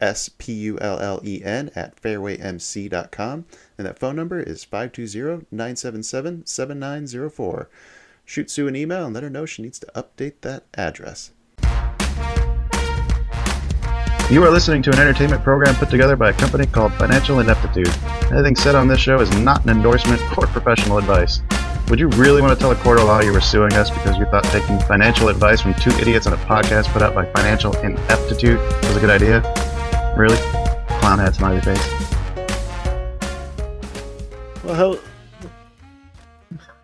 S-P-U-L-L-E-N at fairwaymc.com. And that phone number is 520-977-7904. Shoot Sue an email and let her know she needs to update that address. You are listening to an entertainment program put together by a company called Financial Ineptitude. Anything said on this show is not an endorsement or professional advice. Would you really want to tell a court of law you were suing us because you thought taking financial advice from two idiots on a podcast put out by Financial Ineptitude was a good idea? Really? Clown hat smiley face. Well, hel-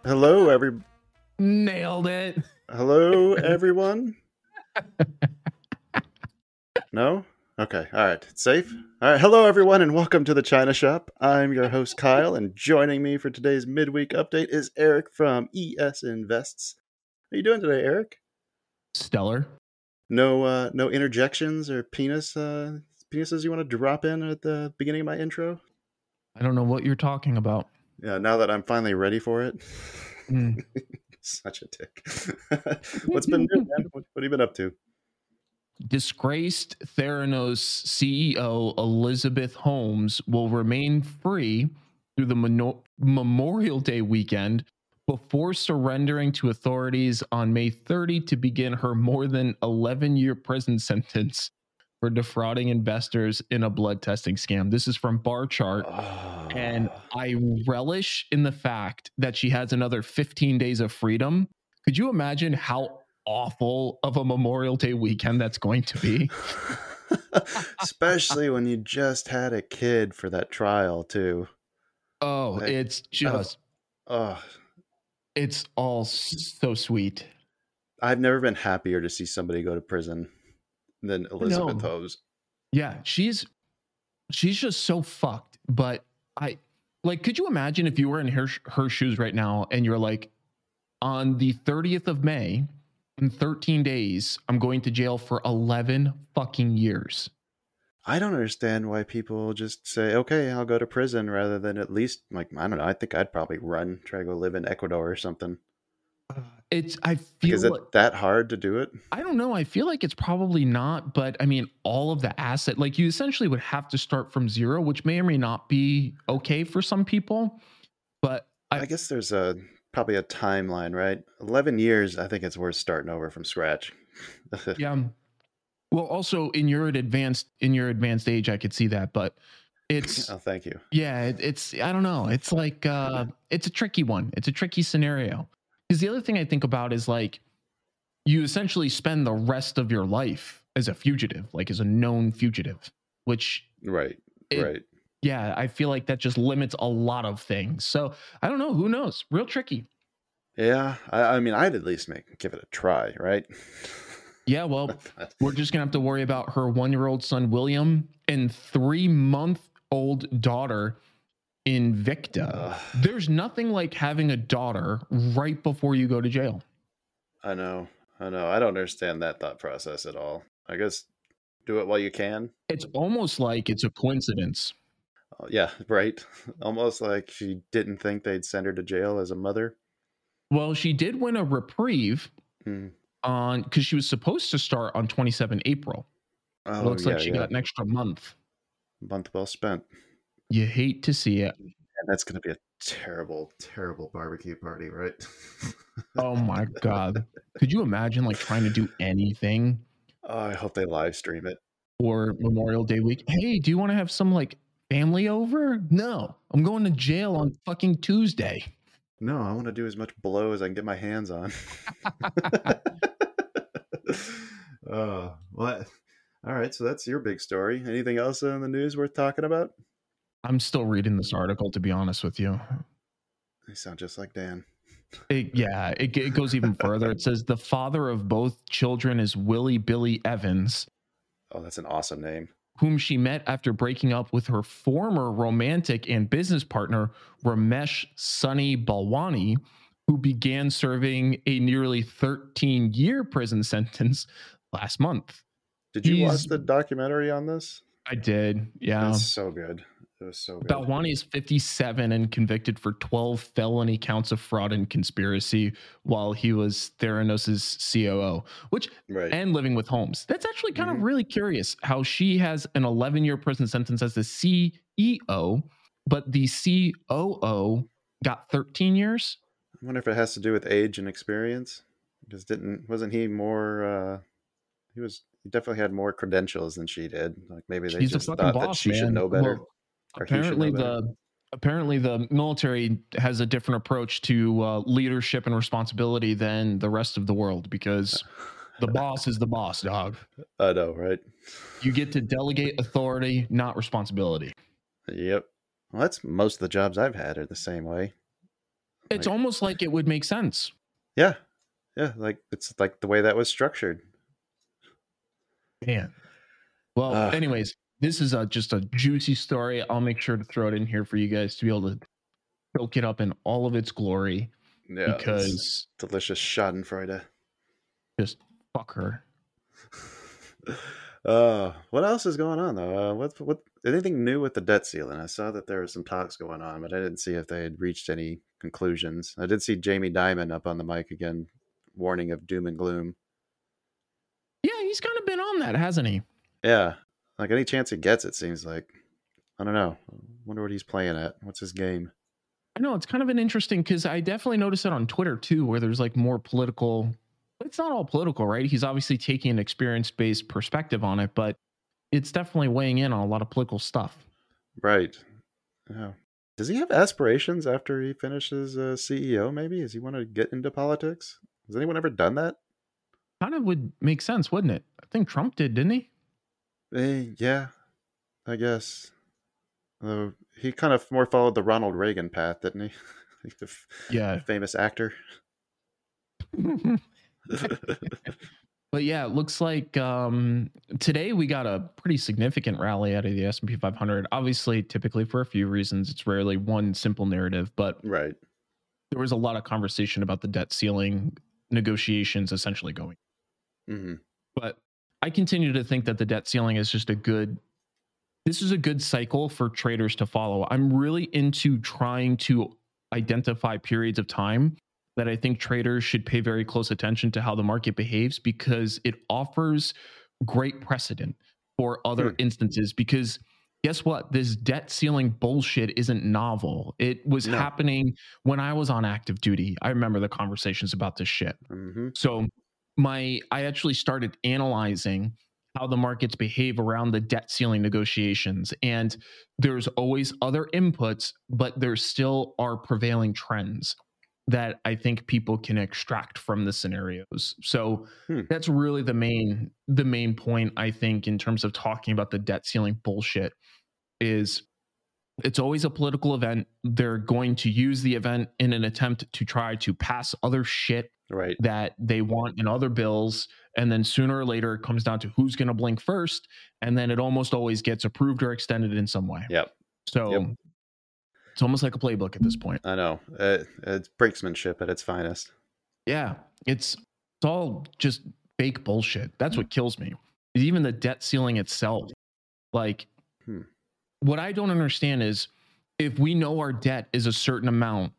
hello, every Nailed it. hello, everyone. no. Okay. All right. It's safe. All right. Hello, everyone, and welcome to the China Shop. I'm your host, Kyle, and joining me for today's midweek update is Erik from esInvests. How you doing today, Erik? Stellar. No, uh, no interjections or penis, uh, penises you want to drop in at the beginning of my intro? I don't know what you're talking about. Yeah. Now that I'm finally ready for it. Mm. Such a dick. What's been new, man? What, what have you been up to? Disgraced Theranos CEO Elizabeth Holmes will remain free through the Meno- Memorial Day weekend before surrendering to authorities on May 30 to begin her more than 11 year prison sentence for defrauding investors in a blood testing scam. This is from Barchart. And ah. I relish in the fact that she has another 15 days of freedom. Could you imagine how awful of a Memorial Day weekend that's going to be? Especially when you just had a kid for that trial, too. Oh, it's just, Oh, it's all so sweet. I've never been happier to see somebody go to prison than Elizabeth know. Holmes. Yeah, she's she's just so fucked. But I like, could you imagine if you were in her her shoes right now and you're like, on the 30th of May, in 13 days, I'm going to jail for 11 fucking years. I don't understand why people just say, okay, I'll go to prison rather than at least, like, I don't know. I think I'd probably run, try to go live in Ecuador or something. It's I Like, feel is it like- that hard to do it? I don't know. I feel like it's probably not, but I mean, all of the asset, like you essentially would have to start from zero, which may or may not be okay for some people. But I, I guess there's a probably a timeline, right? 11 years, I think it's worth starting over from scratch. yeah. Well, also in your advanced in your advanced age, I could see that, but it's oh, thank you. yeah, it, it's I don't know. It's like uh it's a tricky one. It's a tricky scenario. Because the other thing I think about is like you essentially spend the rest of your life as a fugitive, like as a known fugitive, which Right, It- right. yeah, I feel like that just limits a lot of things. So I don't know. Who knows? Real tricky. Yeah, I, I mean, I'd at least make give it a try, right? Yeah, well, we're just gonna have to worry about her one-year-old son William and three-month-old daughter Invicta. There's nothing like having a daughter right before you go to jail. I know, I know. I don't understand that thought process at all. I guess do it while you can. It's almost like it's a coincidence. Oh, yeah, right. Almost like she didn't think they'd send her to jail as a mother. Well, she did win a reprieve Hmm. on because she was supposed to start on 27 April. Oh, It looks yeah, like she yeah. got an extra month. month well spent. You hate to see it. And that's going to be a terrible, terrible barbecue party, right? Oh my god. Could you imagine like trying to do anything oh, I hope they live stream it. Or Memorial Day week? Hey, do you want to have some like family over? No. I'm going to jail on fucking Tuesday. No, I want to do as much blow as I can get my hands on. Oh, what? All right, so that's your big story. Anything else in the news worth talking about? I'm still reading this article to be honest with you. They sound just like Dan. It, yeah, it, it goes even further. It says the father of both children is Willie Billy Evans, Oh, that's an awesome name. whom she met after breaking up with her former romantic and business partner, Ramesh Sunny Balwani, who began serving a nearly 13 year prison sentence last month. Did you He's- watch the documentary on this? I did. Yeah. It's so good. It was so good. Balwani is 57 and convicted for 12 felony counts of fraud and conspiracy while he was Theranos' COO, which right. and living with Holmes. That's actually kind Mhm. of really curious how she has an 11 year prison sentence as the CEO, but the COO got 13 years. I wonder if it has to do with age and experience. Because didn't wasn't he more? uh He was. He definitely had more credentials than she did. Like maybe they She's just thought that she man. should know better. Well, or he should know apparently the apparently the military has a different approach to uh, leadership and responsibility than the rest of the world because the boss is the boss, dog. I know, right? You get to delegate authority, not responsibility. Yep. Well, that's most of the jobs I've had are the same way. It's Like- almost like it would make sense. Yeah, yeah. Like it's like the way that was structured. Man. Well, Ah. anyways, this is a, just a juicy story. I'll make sure to throw it in here for you guys to be able to soak it up in all of its glory Yeah, because delicious Schadenfreude. just fuck her. Uh, what else is going on though? Uh, what what anything new with the debt ceiling? I saw that there were some talks going on, but I didn't see if they had reached any conclusions. I did see Jamie Dimon up on the mic again, warning of doom and gloom. Yeah, he's kind of been on that, hasn't he? Yeah, like any chance he gets, it seems like. I don't know. Wonder what he's playing at. What's his game? I know it's kind of an interesting because I definitely noticed it on Twitter too, where there's like more political. It's not all political, right? He's obviously taking an experience based perspective on it, but it's definitely weighing in on a lot of political stuff. Right. Yeah. Does he have aspirations after he finishes uh, CEO? Maybe does he want to get into politics? Has anyone ever done that? Kind of would make sense, wouldn't it? I think Trump did, didn't he? Eh, yeah, I guess. Though he kind of more followed the Ronald Reagan path, didn't he? the f- Yeah. famous actor. but yeah, it looks like um, today we got a pretty significant rally out of the S and P 500. Obviously, typically for a few reasons, it's rarely one simple narrative, but right. there was a lot of conversation about the debt ceiling negotiations essentially going. hmm But I continue to think that the debt ceiling is just a good. This is a good cycle for traders to follow. I'm really into trying to identify periods of time that I think traders should pay very close attention to how the market behaves because it offers great precedent for other Hmm. instances. Because guess what? This debt ceiling bullshit isn't novel. It was No. happening when I was on active duty. I remember the conversations about this shit. hmm So my I actually started analyzing how the markets behave around the debt ceiling negotiations and there's always other inputs but there still are prevailing trends that I think people can extract from the scenarios. So Hmm. that's really the main the main point I think in terms of talking about the debt ceiling bullshit is it's always a political event. They're going to use the event in an attempt to try to pass other shit Right. that they want in other bills. And then sooner or later, it comes down to who's going to blink first. And then it almost always gets approved or extended in some way. Yep. So Yep. it's almost like a playbook at this point. I know. Uh, it's brinksmanship at its finest. Yeah. It's, it's all just fake bullshit. That's what kills me. Even the debt ceiling itself. Like, Hmm. what I don't understand is if we know our debt is a certain amount,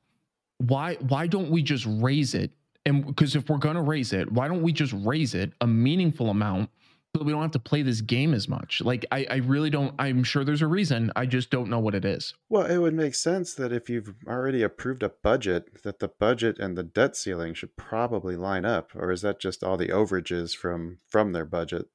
why why don't we just raise it? And because if we're gonna raise it, why don't we just raise it a meaningful amount so that we don't have to play this game as much? Like I, I really don't. I'm sure there's a reason. I just don't know what it is. Well, it would make sense that if you've already approved a budget, that the budget and the debt ceiling should probably line up, or is that just all the overages from from their budget?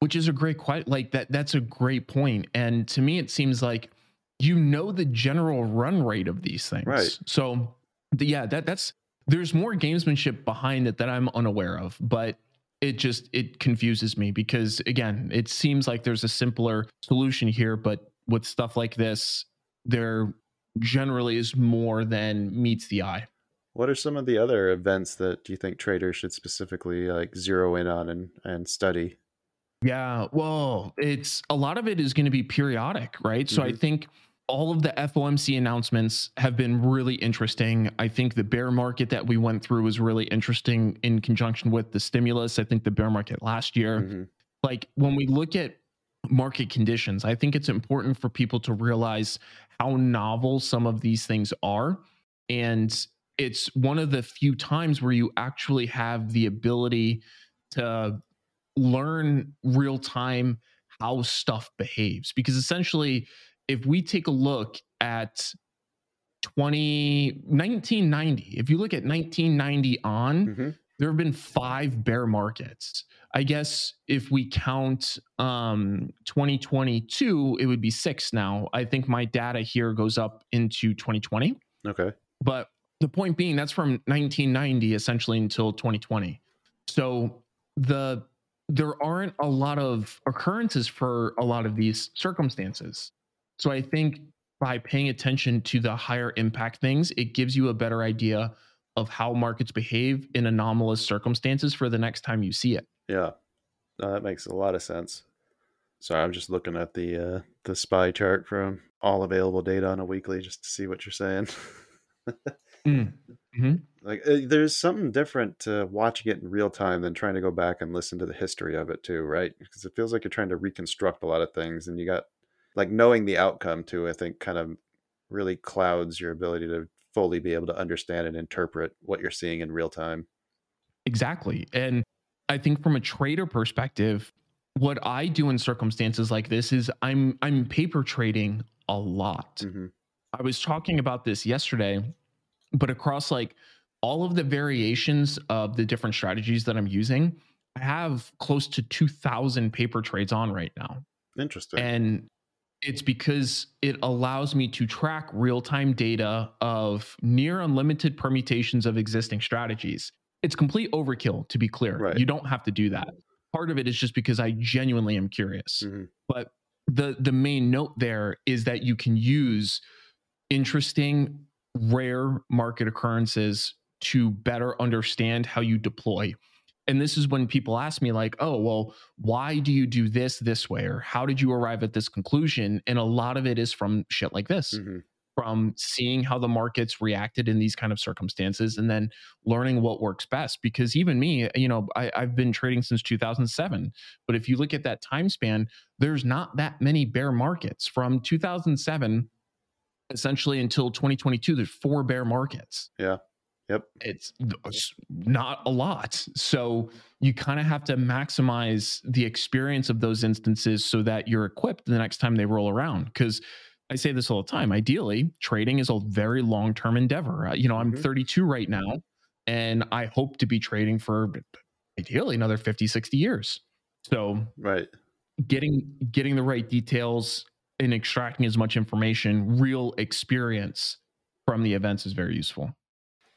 Which is a great quite like that. That's a great point. And to me, it seems like you know the general run rate of these things. Right. So the, yeah, that that's there's more gamesmanship behind it that I'm unaware of. But it just it confuses me because again, it seems like there's a simpler solution here, but with stuff like this, there generally is more than meets the eye. What are some of the other events that you think traders should specifically like zero in on and, and study? Yeah, well, it's a lot of it is going to be periodic, right? So I Mhm. think all of the FOMC announcements have been really interesting. I think the bear market that we went through was really interesting in conjunction with the stimulus. I think the bear market last year, Mhm. like when we look at market conditions, I think it's important for people to realize how novel some of these things are. And it's one of the few times where you actually have the ability to learn real time how stuff behaves. Because essentially, if we take a look at 20 1990 if you look at 1990 on Mhm. there have been five bear markets. I guess if we count um 2022 it would be six now. I think my data here goes up into 2020 Okay. but the point being that's from 1990 essentially until 2020 so the there aren't a lot of occurrences for a lot of these circumstances so i think by paying attention to the higher impact things it gives you a better idea of how markets behave in anomalous circumstances for the next time you see it Yeah. No, that makes a lot of sense. Sorry, I'm just looking at the uh, the SPY chart from all available data on a weekly just to see what you're saying. Mm. Mhm. like uh, there's something different to watching it in real time than trying to go back and listen to the history of it too, right? Because it feels like you're trying to reconstruct a lot of things and you got like knowing the outcome too, I think kind of really clouds your ability to fully be able to understand and interpret what you're seeing in real time. Exactly. And I think from a trader perspective, what I do in circumstances like this is I'm I'm paper trading a lot. hmm I was talking about this yesterday, but across like all of the variations of the different strategies that I'm using, I have close to 2000 paper trades on right now. Interesting. And it's because it allows me to track real time data of near unlimited permutations of existing strategies. It's complete overkill, to be clear. Right. You don't have to do that. Part of it is just because I genuinely am curious. Mhm. But the the main note there is that you can use interesting, rare market occurrences to better understand how you deploy. And this is when people ask me, like, oh, well, why do you do this this way? Or how did you arrive at this conclusion? And a lot of it is from shit like this, Mhm. from seeing how the markets reacted in these kind of circumstances and then learning what works best. Because even me, you know, I, I've been trading since 2007. But if you look at that time span, there's not that many bear markets. From 2007 essentially until 2022, there's four bear markets Yeah. Yep. it's, it's not a lot. So you kind of have to maximize the experience of those instances so that you're equipped the next time they roll around. Because I say this all the time. Ideally, trading is a very long term endeavor. Uh, you know, I'm Mhm. 32 right now, and I hope to be trading for ideally another 50, 60 years. So Right. getting getting the right details and extracting as much information, real experience from the events is very useful.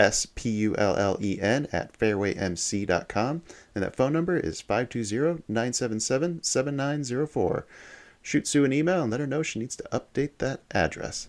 S-P-U-L-L-E-N at fairwaymc.com. And that phone number is 520-977-7904. Shoot Sue an email and let her know she needs to update that address.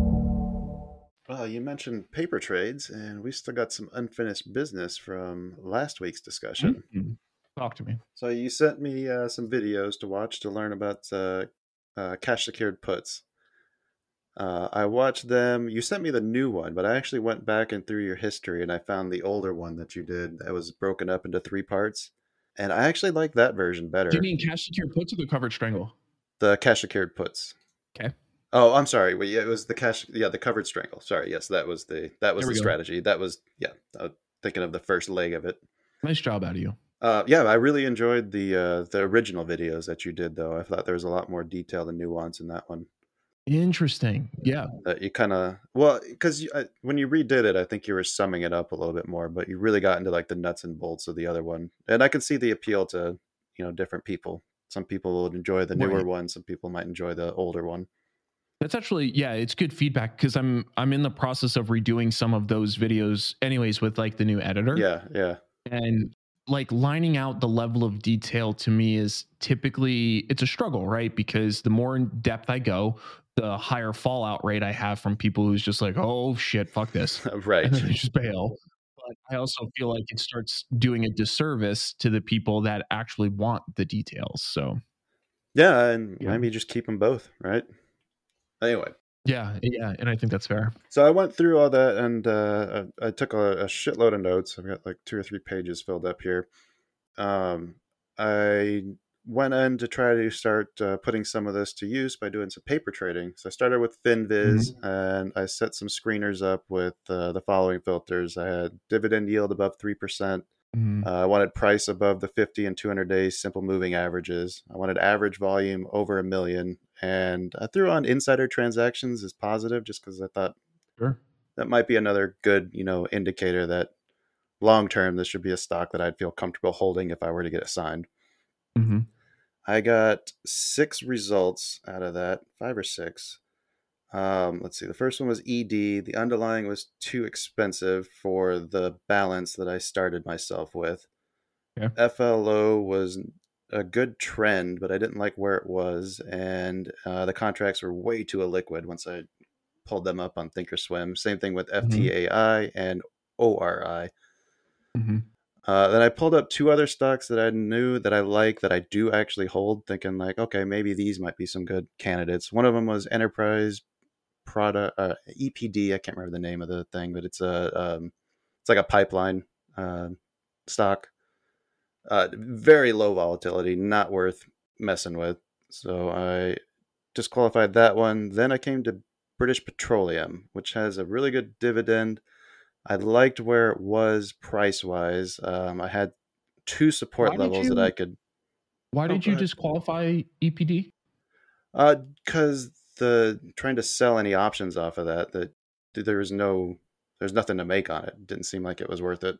Well, you mentioned paper trades, and we still got some unfinished business from last week's discussion. Mhm. Talk to me. So you sent me uh, some videos to watch to learn about uh, uh, cash secured puts. Uh, I watched them. You sent me the new one, but I actually went back and through your history, and I found the older one that you did that was broken up into three parts. And I actually like that version better. Do you mean cash secured puts or the covered strangle? the cash secured puts? Okay. Oh, I'm sorry. Wait, yeah, it was the cash. Yeah, the covered strangle. Sorry. Yes, that was the that was There the strategy. That was yeah. Was thinking of the first leg of it. Nice job out of you. Uh, yeah, I really enjoyed the uh, the original videos that you did, though. I thought there was a lot more detail and nuance in that one. Interesting. Yeah. That you kind of well, because when you redid it, I think you were summing it up a little bit more, but you really got into like the nuts and bolts of the other one, and I can see the appeal to you know different people. Some people would enjoy the newer Right. one. Some people might enjoy the older one. That's actually yeah, it's good feedback because I'm I'm in the process of redoing some of those videos anyways with like the new editor. Yeah, yeah, and like lining out the level of detail to me is typically it's a struggle right because the more in depth i go the higher fallout rate i have from people who's just like oh shit fuck this right. and they just bail but i also feel like it starts doing a disservice to the people that actually want the details so Yeah, and Yeah. maybe just keep them both, right? Anyway, yeah yeah and i think that's fair so I went through all that and uh, I, I took a, a shitload of notes. I've got like two or three pages filled up here. Um, I went in to try to start uh, putting some of this to use by doing some paper trading. So I started with FinViz and I set some screeners up with uh, the following filters. I had dividend yield above 3%. Mhm. Uh, I wanted price above the 50 and 200 days simple moving averages. I wanted average volume over a million. And I threw on insider transactions as positive just because I thought sure that might be another good, you know, indicator that long term this should be a stock that I'd feel comfortable holding if I were to get assigned. hmm I got six results out of that, five or six. Um, let's see. The first one was ED. The underlying was too expensive for the balance that I started myself with. Okay. FLO was a good trend, but I didn't like where it was, and uh, the contracts were way too illiquid once I pulled them up on Thinkorswim. Same thing with FTAI and ORI. hmm Uh, then I pulled up two other stocks that I knew that I like that I do actually hold, thinking like, okay, maybe these might be some good candidates. One of them was Enterprise Product uh, EPD. I can't remember the name of the thing, but it's a um, it's like a pipeline uh, stock. Uh, very low volatility, not worth messing with. So I disqualified that one. Then I came to British Petroleum, which has a really good dividend. I liked where it was price wise. Um, I had two support Why did levels that I could, why Oh, did go you disqualify epd because the trying to sell any options off of that, that there was no, there's nothing to make on it. Didn't seem like it was worth it.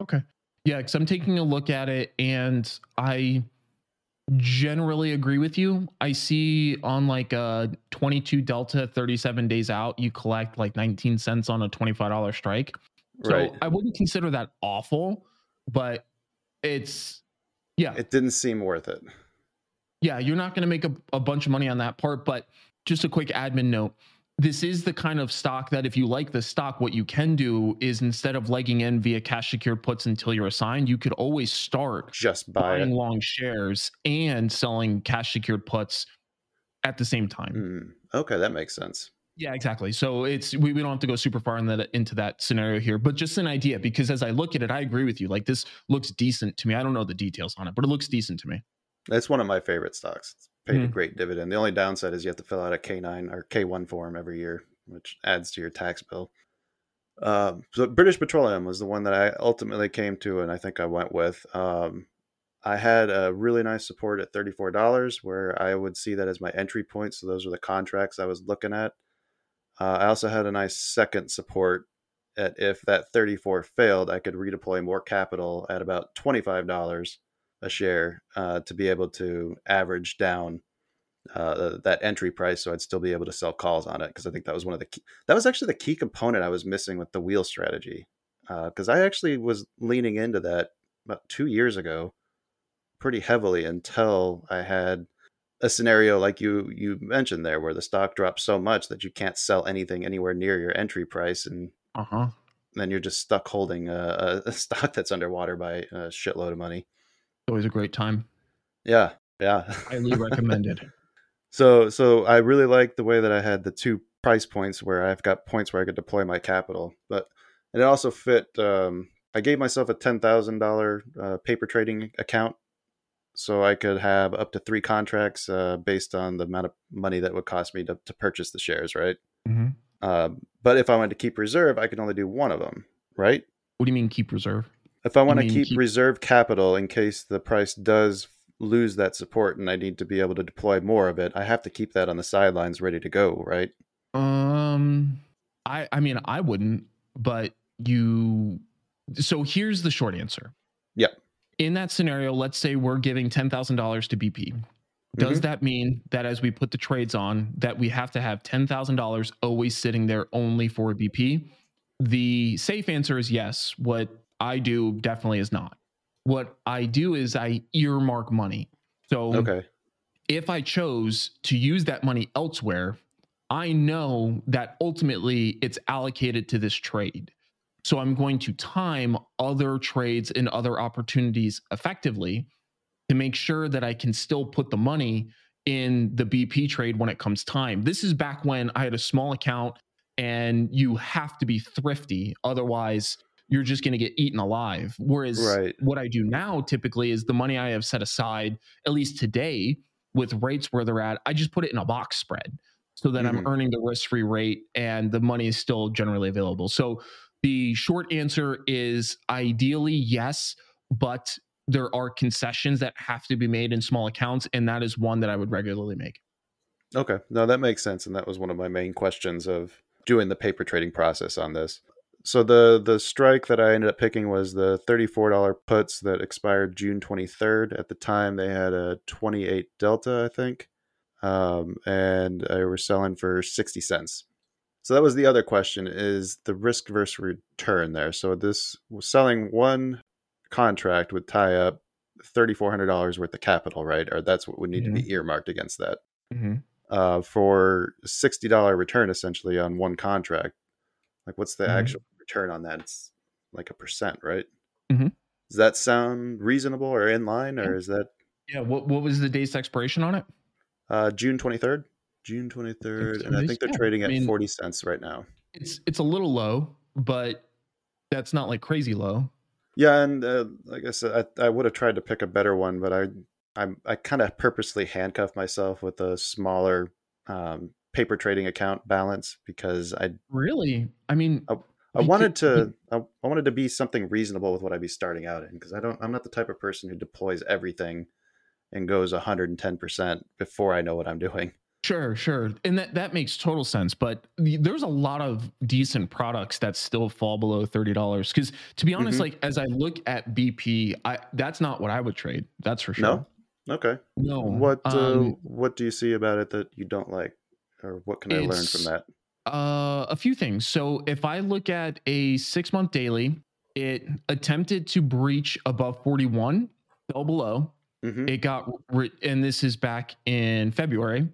Okay. Yeah, because I'm taking a look at it and I generally agree with you. I see on like a 22 Delta 37 days out, you collect like 19 cents on a $25 strike. So right. I wouldn't consider that awful, but it's, yeah, It didn't seem worth it. yeah, you're not going to make a, a bunch of money on that part. But just a quick admin note this is the kind of stock that if you like the stock, what you can do is instead of legging in via cash secured puts until you're assigned, you could always start Just buy buying it. long shares and selling cash secured puts at the same time. Hmm. Okay, that makes sense. Yeah, exactly. So it's we, we don't have to go super far in that into that scenario here, but just an idea because as I look at it, I agree with you. Like this looks decent to me. I don't know the details on it, but it looks decent to me. It's one of my favorite stocks. It's paid a Mhm. great dividend. The only downside is you have to fill out a K9 or K1 form every year, which adds to your tax bill. Um, so British Petroleum was the one that I ultimately came to, and I think I went with. Um, I had a really nice support at $34 where I would see that as my entry point. So those were the contracts I was looking at. Uh, I also had a nice second support at if that 34 failed, I could redeploy more capital at about $25 a share uh, to be able to average down uh, that entry price, so I'd still be able to sell calls on it because I think that was one of the key, that was actually the key component I was missing with the wheel strategy because uh, I actually was leaning into that about two years ago pretty heavily until I had a scenario like you you mentioned there where the stock drops so much that you can't sell anything anywhere near your entry price and uh-huh. then you're just stuck holding a, a stock that's underwater by a shitload of money always a great time yeah yeah highly recommended so so i really like the way that i had the two price points where i've got points where i could deploy my capital but and it also fit um, i gave myself a $10000 uh, paper trading account so I could have up to three contracts uh, based on the amount of money that would cost me to, to purchase the shares, right? Mm-hmm. Uh, but if I wanted to keep reserve, I could only do one of them, right? What do you mean keep reserve? If I want to keep, keep reserve capital in case the price does lose that support and I need to be able to deploy more of it, I have to keep that on the sidelines ready to go, right? Um, I I mean I wouldn't, but you. So here's the short answer. Yep in that scenario, let's say we're giving $10,000 to BP. Does mm-hmm. that mean that as we put the trades on, that we have to have $10,000 always sitting there only for BP? The safe answer is yes. What I do definitely is not. What I do is I earmark money. So okay. if I chose to use that money elsewhere, I know that ultimately it's allocated to this trade. So I'm going to time other trades and other opportunities effectively to make sure that I can still put the money in the BP trade when it comes time. This is back when I had a small account and you have to be thrifty. Otherwise, you're just going to get eaten alive. Whereas right. what I do now typically is the money I have set aside, at least today, with rates where they're at, I just put it in a box spread so that mm-hmm. I'm earning the risk free rate and the money is still generally available. So the short answer is ideally yes, but there are concessions that have to be made in small accounts, and that is one that I would regularly make. Okay, no, that makes sense, and that was one of my main questions of doing the paper trading process on this. So the the strike that I ended up picking was the thirty four dollar puts that expired June twenty third. At the time, they had a twenty eight delta, I think, um, and I were selling for sixty cents. So that was the other question: is the risk versus return there? So this was selling one contract would tie up thirty four hundred dollars worth of capital, right? Or that's what would need mm-hmm. to be mm-hmm. earmarked against that. Mm-hmm. Uh, for sixty dollar return essentially on one contract. Like, what's the mm-hmm. actual return on that? It's like a percent, right? Mm-hmm. Does that sound reasonable or in line, or is that? Yeah. What What was the date's expiration on it? Uh, June twenty third. June 23rd, and I think they're yeah, trading at I mean, 40 cents right now. It's it's a little low, but that's not like crazy low. Yeah, and uh, like I said, I, I would have tried to pick a better one, but I I'm, I kind of purposely handcuffed myself with a smaller um, paper trading account balance because I really, I mean, I, I wanted to I, I wanted to be something reasonable with what I'd be starting out in because I don't I'm not the type of person who deploys everything and goes 110% before I know what I'm doing. Sure, sure. And that, that makes total sense. But there's a lot of decent products that still fall below $30. Because to be honest, mm-hmm. like as I look at BP, I that's not what I would trade. That's for sure. No. Okay. No. What uh, um, what do you see about it that you don't like? Or what can I learn from that? Uh a few things. So if I look at a six month daily, it attempted to breach above 41, fell below. Mm-hmm. It got, re- and this is back in February.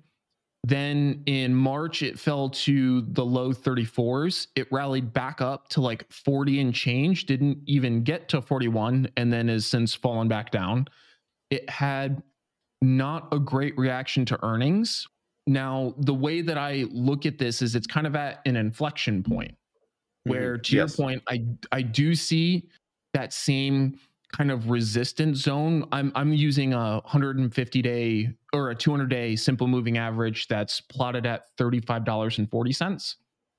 Then in March, it fell to the low 34s. It rallied back up to like 40 and change, didn't even get to 41, and then has since fallen back down. It had not a great reaction to earnings. Now, the way that I look at this is it's kind of at an inflection point where, mm-hmm. to yes. your point, I I do see that same kind of resistance zone. I'm I'm using a 150 day or a 200 day simple moving average that's plotted at $35.40.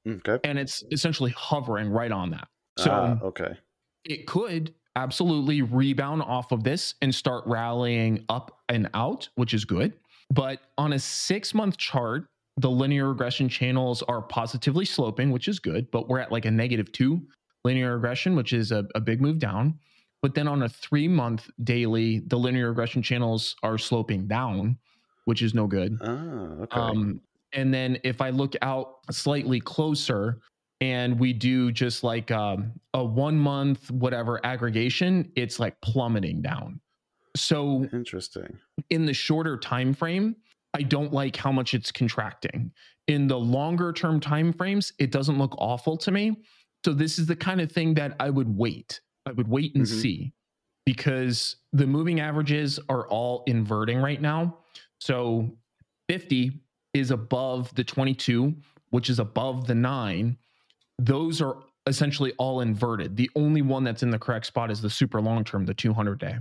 Okay. And it's essentially hovering right on that. So uh, okay. It could absolutely rebound off of this and start rallying up and out, which is good. But on a 6 month chart, the linear regression channels are positively sloping, which is good, but we're at like a negative two linear regression, which is a, a big move down. But then on a three month daily, the linear regression channels are sloping down, which is no good. Oh, okay. Um, and then if I look out slightly closer and we do just like um, a one month, whatever aggregation, it's like plummeting down. So Interesting. in the shorter time frame, I don't like how much it's contracting. In the longer term time frames, it doesn't look awful to me. So this is the kind of thing that I would wait. I would wait and Mhm. see because the moving averages are all inverting right now. So 50 is above the 22, which is above the 9. Those are essentially all inverted. The only one that's in the correct spot is the super long term, the 200 day.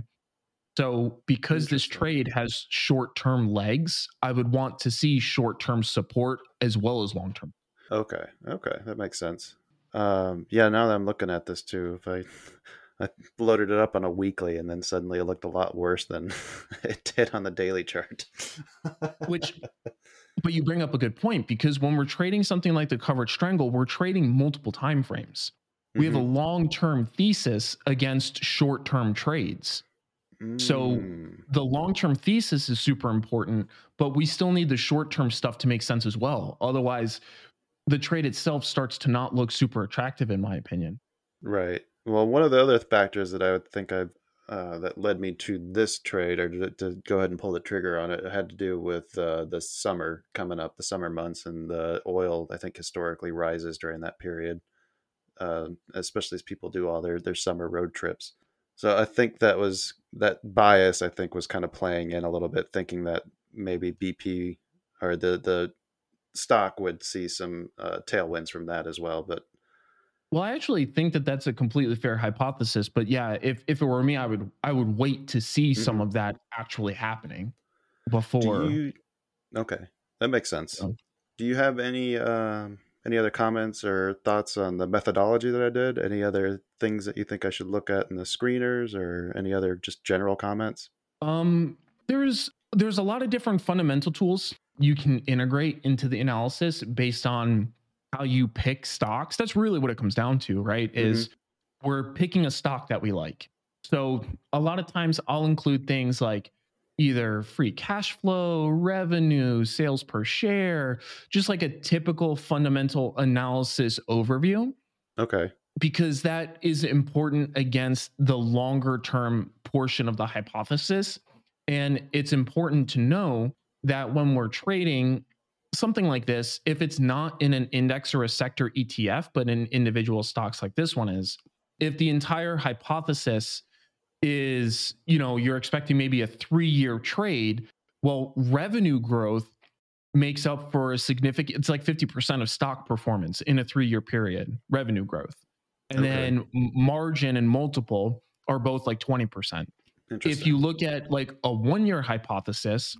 So, because this trade has short term legs, I would want to see short term support as well as long term. Okay. Okay. That makes sense. Um, yeah, now that I'm looking at this too, if I I loaded it up on a weekly and then suddenly it looked a lot worse than it did on the daily chart. Which, but you bring up a good point because when we're trading something like the covered strangle, we're trading multiple time frames. We have a Mhm. long term thesis against short term trades. So- Mm, The long term thesis is super important, but we still need the short term stuff to make sense as well. Otherwise, the trade itself starts to not look super attractive, in my opinion. right. Well, one of the other factors that I would think I uh, that led me to this trade or to, to go ahead and pull the trigger on it, it had to do with uh, the summer coming up, the summer months, and the oil. I think historically rises during that period, uh, especially as people do all their their summer road trips. So I think that was that bias. I think was kind of playing in a little bit, thinking that maybe BP or the the stock would see some uh, tailwinds from that as well. But Well, I actually think that that's a completely fair hypothesis, but yeah, if if it were me, I would I would wait to see some Mhm. of that actually happening before. You? Okay, that makes sense. Oh. Do you have any um, any other comments or thoughts on the methodology that I did? Any other things that you think I should look at in the screeners, or any other just general comments? Um, there's there's a lot of different fundamental tools you can integrate into the analysis based on how you pick stocks. That's really what it comes down to, right? Is we're picking a stock that we like. So a lot of times I'll include things like either free cash flow, revenue, sales per share, just like a typical fundamental analysis overview Okay. because that is important against the longer term portion of the hypothesis. And it's important to know that when we're trading something like this, if it's not in an index or a sector ETF, but in individual stocks like this one is, if the entire hypothesis is, you know, you're expecting maybe a three year trade, well, revenue growth makes up for a significant, it's like 50% of stock performance in a three year period, revenue growth. And Okay. then margin and multiple are both like 20%. If you look at like a one year hypothesis,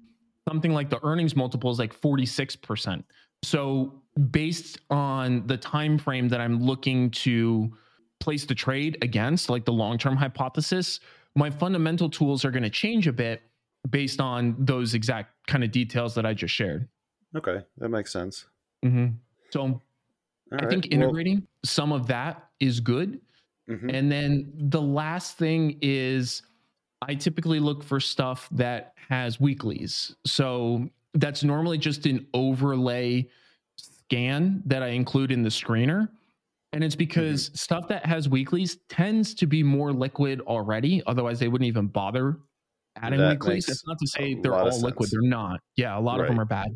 something like the earnings multiple is like 46%. So based on the time frame that I'm looking to place the trade against, like the long-term hypothesis, my fundamental tools are going to change a bit based on those exact kind of details that I just shared. okay, that makes sense. Mm-hmm. So All I right, think well- integrating some of that is good. Mhm. And then the last thing is I typically look for stuff that has weeklies. So that's normally just an overlay scan that I include in the screener. And it's mm-hmm. because stuff that has weeklies tends to be more liquid already. Otherwise, they wouldn't even bother adding That weeklies. That's not to say they're all liquid. They're not. Yeah, a lot of them are bad.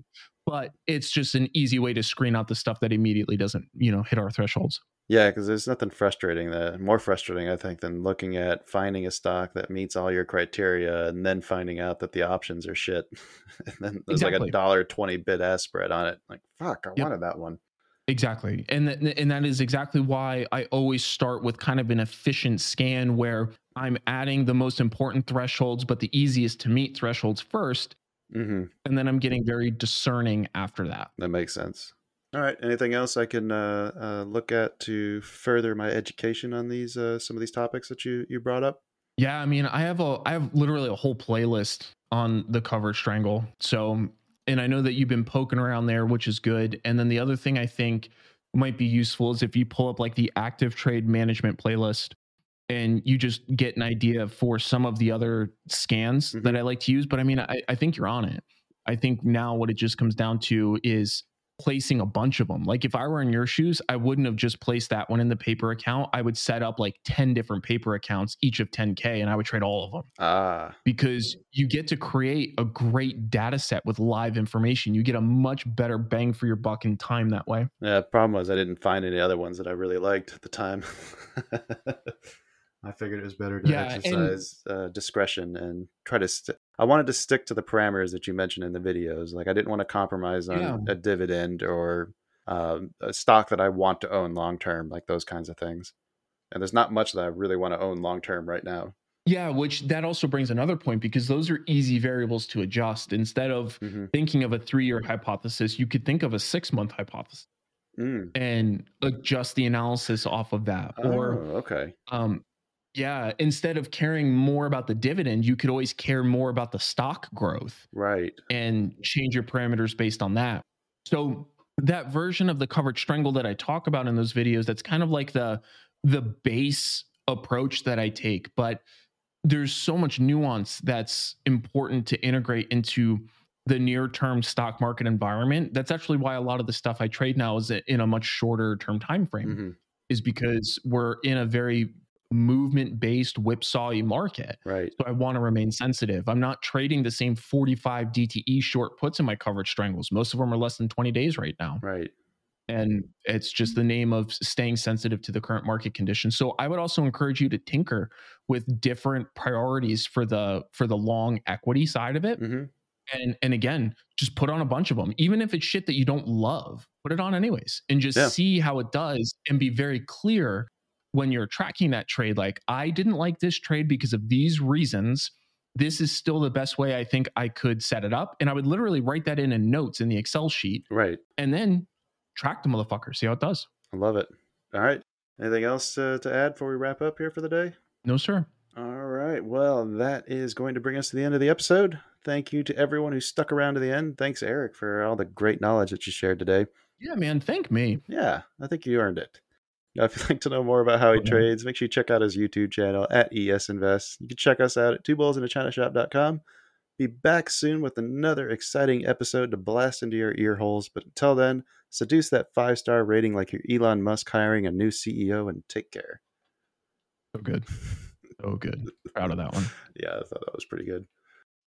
But it's just an easy way to screen out the stuff that immediately doesn't, you know, hit our thresholds. Yeah, because there's nothing frustrating that more frustrating, I think, than looking at finding a stock that meets all your criteria and then finding out that the options are shit, and then there's like a dollar twenty bid ask spread on it. Like, fuck, I Yep. wanted that one. Exactly. And th- and that is exactly why I always start with kind of an efficient scan where I'm adding the most important thresholds but the easiest to meet thresholds first hmm and then I'm getting very discerning after that. That makes sense. All right. Anything else I can uh, uh, look at to further my education on these uh, some of these topics that you you brought up? Yeah, I mean, I have a I have literally a whole playlist on the covered strangle. So and I know that you've been poking around there, which is good. And then the other thing I think might be useful is if you pull up like the active trade management playlist and you just get an idea for some of the other scans Mhm. that I like to use. But I mean, I, I think you're on it. I think now what it just comes down to is placing a bunch of them. Like if I were in your shoes, I wouldn't have just placed that one in the paper account. I would set up like 10 different paper accounts, each of 10K, and I would trade all of them Ah, because you get to create a great data set with live information. You get a much better bang for your buck in time that way. yeah. The problem was I didn't find any other ones that I really liked at the time. I figured it was better to Yeah, and- exercise uh, discretion and try to. St- I wanted to stick to the parameters that you mentioned in the videos. Like I didn't want to compromise on Yeah. a dividend or um, a stock that I want to own long term, like those kinds of things. And there's not much that I really want to own long term right now. Yeah, which that also brings another point because those are easy variables to adjust. Instead of hmm thinking of a three year hypothesis, you could think of a six month hypothesis Mm. and adjust the analysis off of that. Or, oh, okay. um, yeah, instead of caring more about the dividend, you could always care more about the stock growth. Right. and change your parameters based on that. So that version of the covered strangle that I talk about in those videos, that's kind of like the the base approach that I take, but there's so much nuance that's important to integrate into the near term stock market environment. That's actually why a lot of the stuff I trade now is in a much shorter term time frame hmm is because we're in a very movement based whipsawy market. Right. So I want to remain sensitive. I'm not trading the same 45 DTE short puts in my covered strangles. Most of them are less than 20 days right now. Right. And it's just the name of staying sensitive to the current market conditions. So I would also encourage you to tinker with different priorities for the for the long equity side of it. hmm And and again, just put on a bunch of them. Even if it's shit that you don't love, put it on anyways and just Yeah. see how it does and be very clear when you're tracking that trade like I didn't like this trade because of these reasons. This is still the best way I think I could set it up and I would literally write that in in notes in the Excel sheet Right. and then track the motherfucker, see how it does. I love it. All right. Anything else uh, to add before we wrap up here for the day? No sir. All right. Well, that is going to bring us to the end of the episode. Thank you to everyone who stuck around to the end. Thanks, Erik, for all the great knowledge that you shared today. Yeah, man, thank me. Yeah, I think you earned it. Now, if you'd like to know more about how he trades, make sure you check out his YouTube channel at esInvests. You can check us out at twobullsinachinashop.com. Be back soon with another exciting episode to blast into your ear holes. But until then, seduce that five star rating like you're Elon Musk hiring a new CEO and take care. So good. So good. Proud of that one. Yeah, I thought that was pretty good.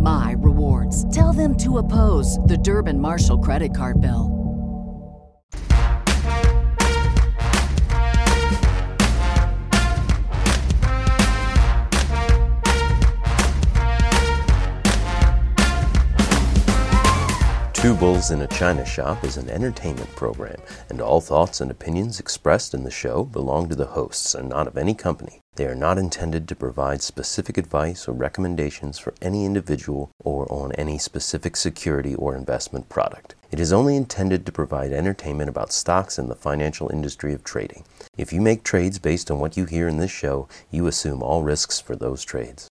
my rewards. Tell them to oppose the Durbin Marshall credit card bill. Two Bulls in a China Shop is an entertainment program, and all thoughts and opinions expressed in the show belong to the hosts and not of any company. They are not intended to provide specific advice or recommendations for any individual or on any specific security or investment product. It is only intended to provide entertainment about stocks and the financial industry of trading. If you make trades based on what you hear in this show, you assume all risks for those trades.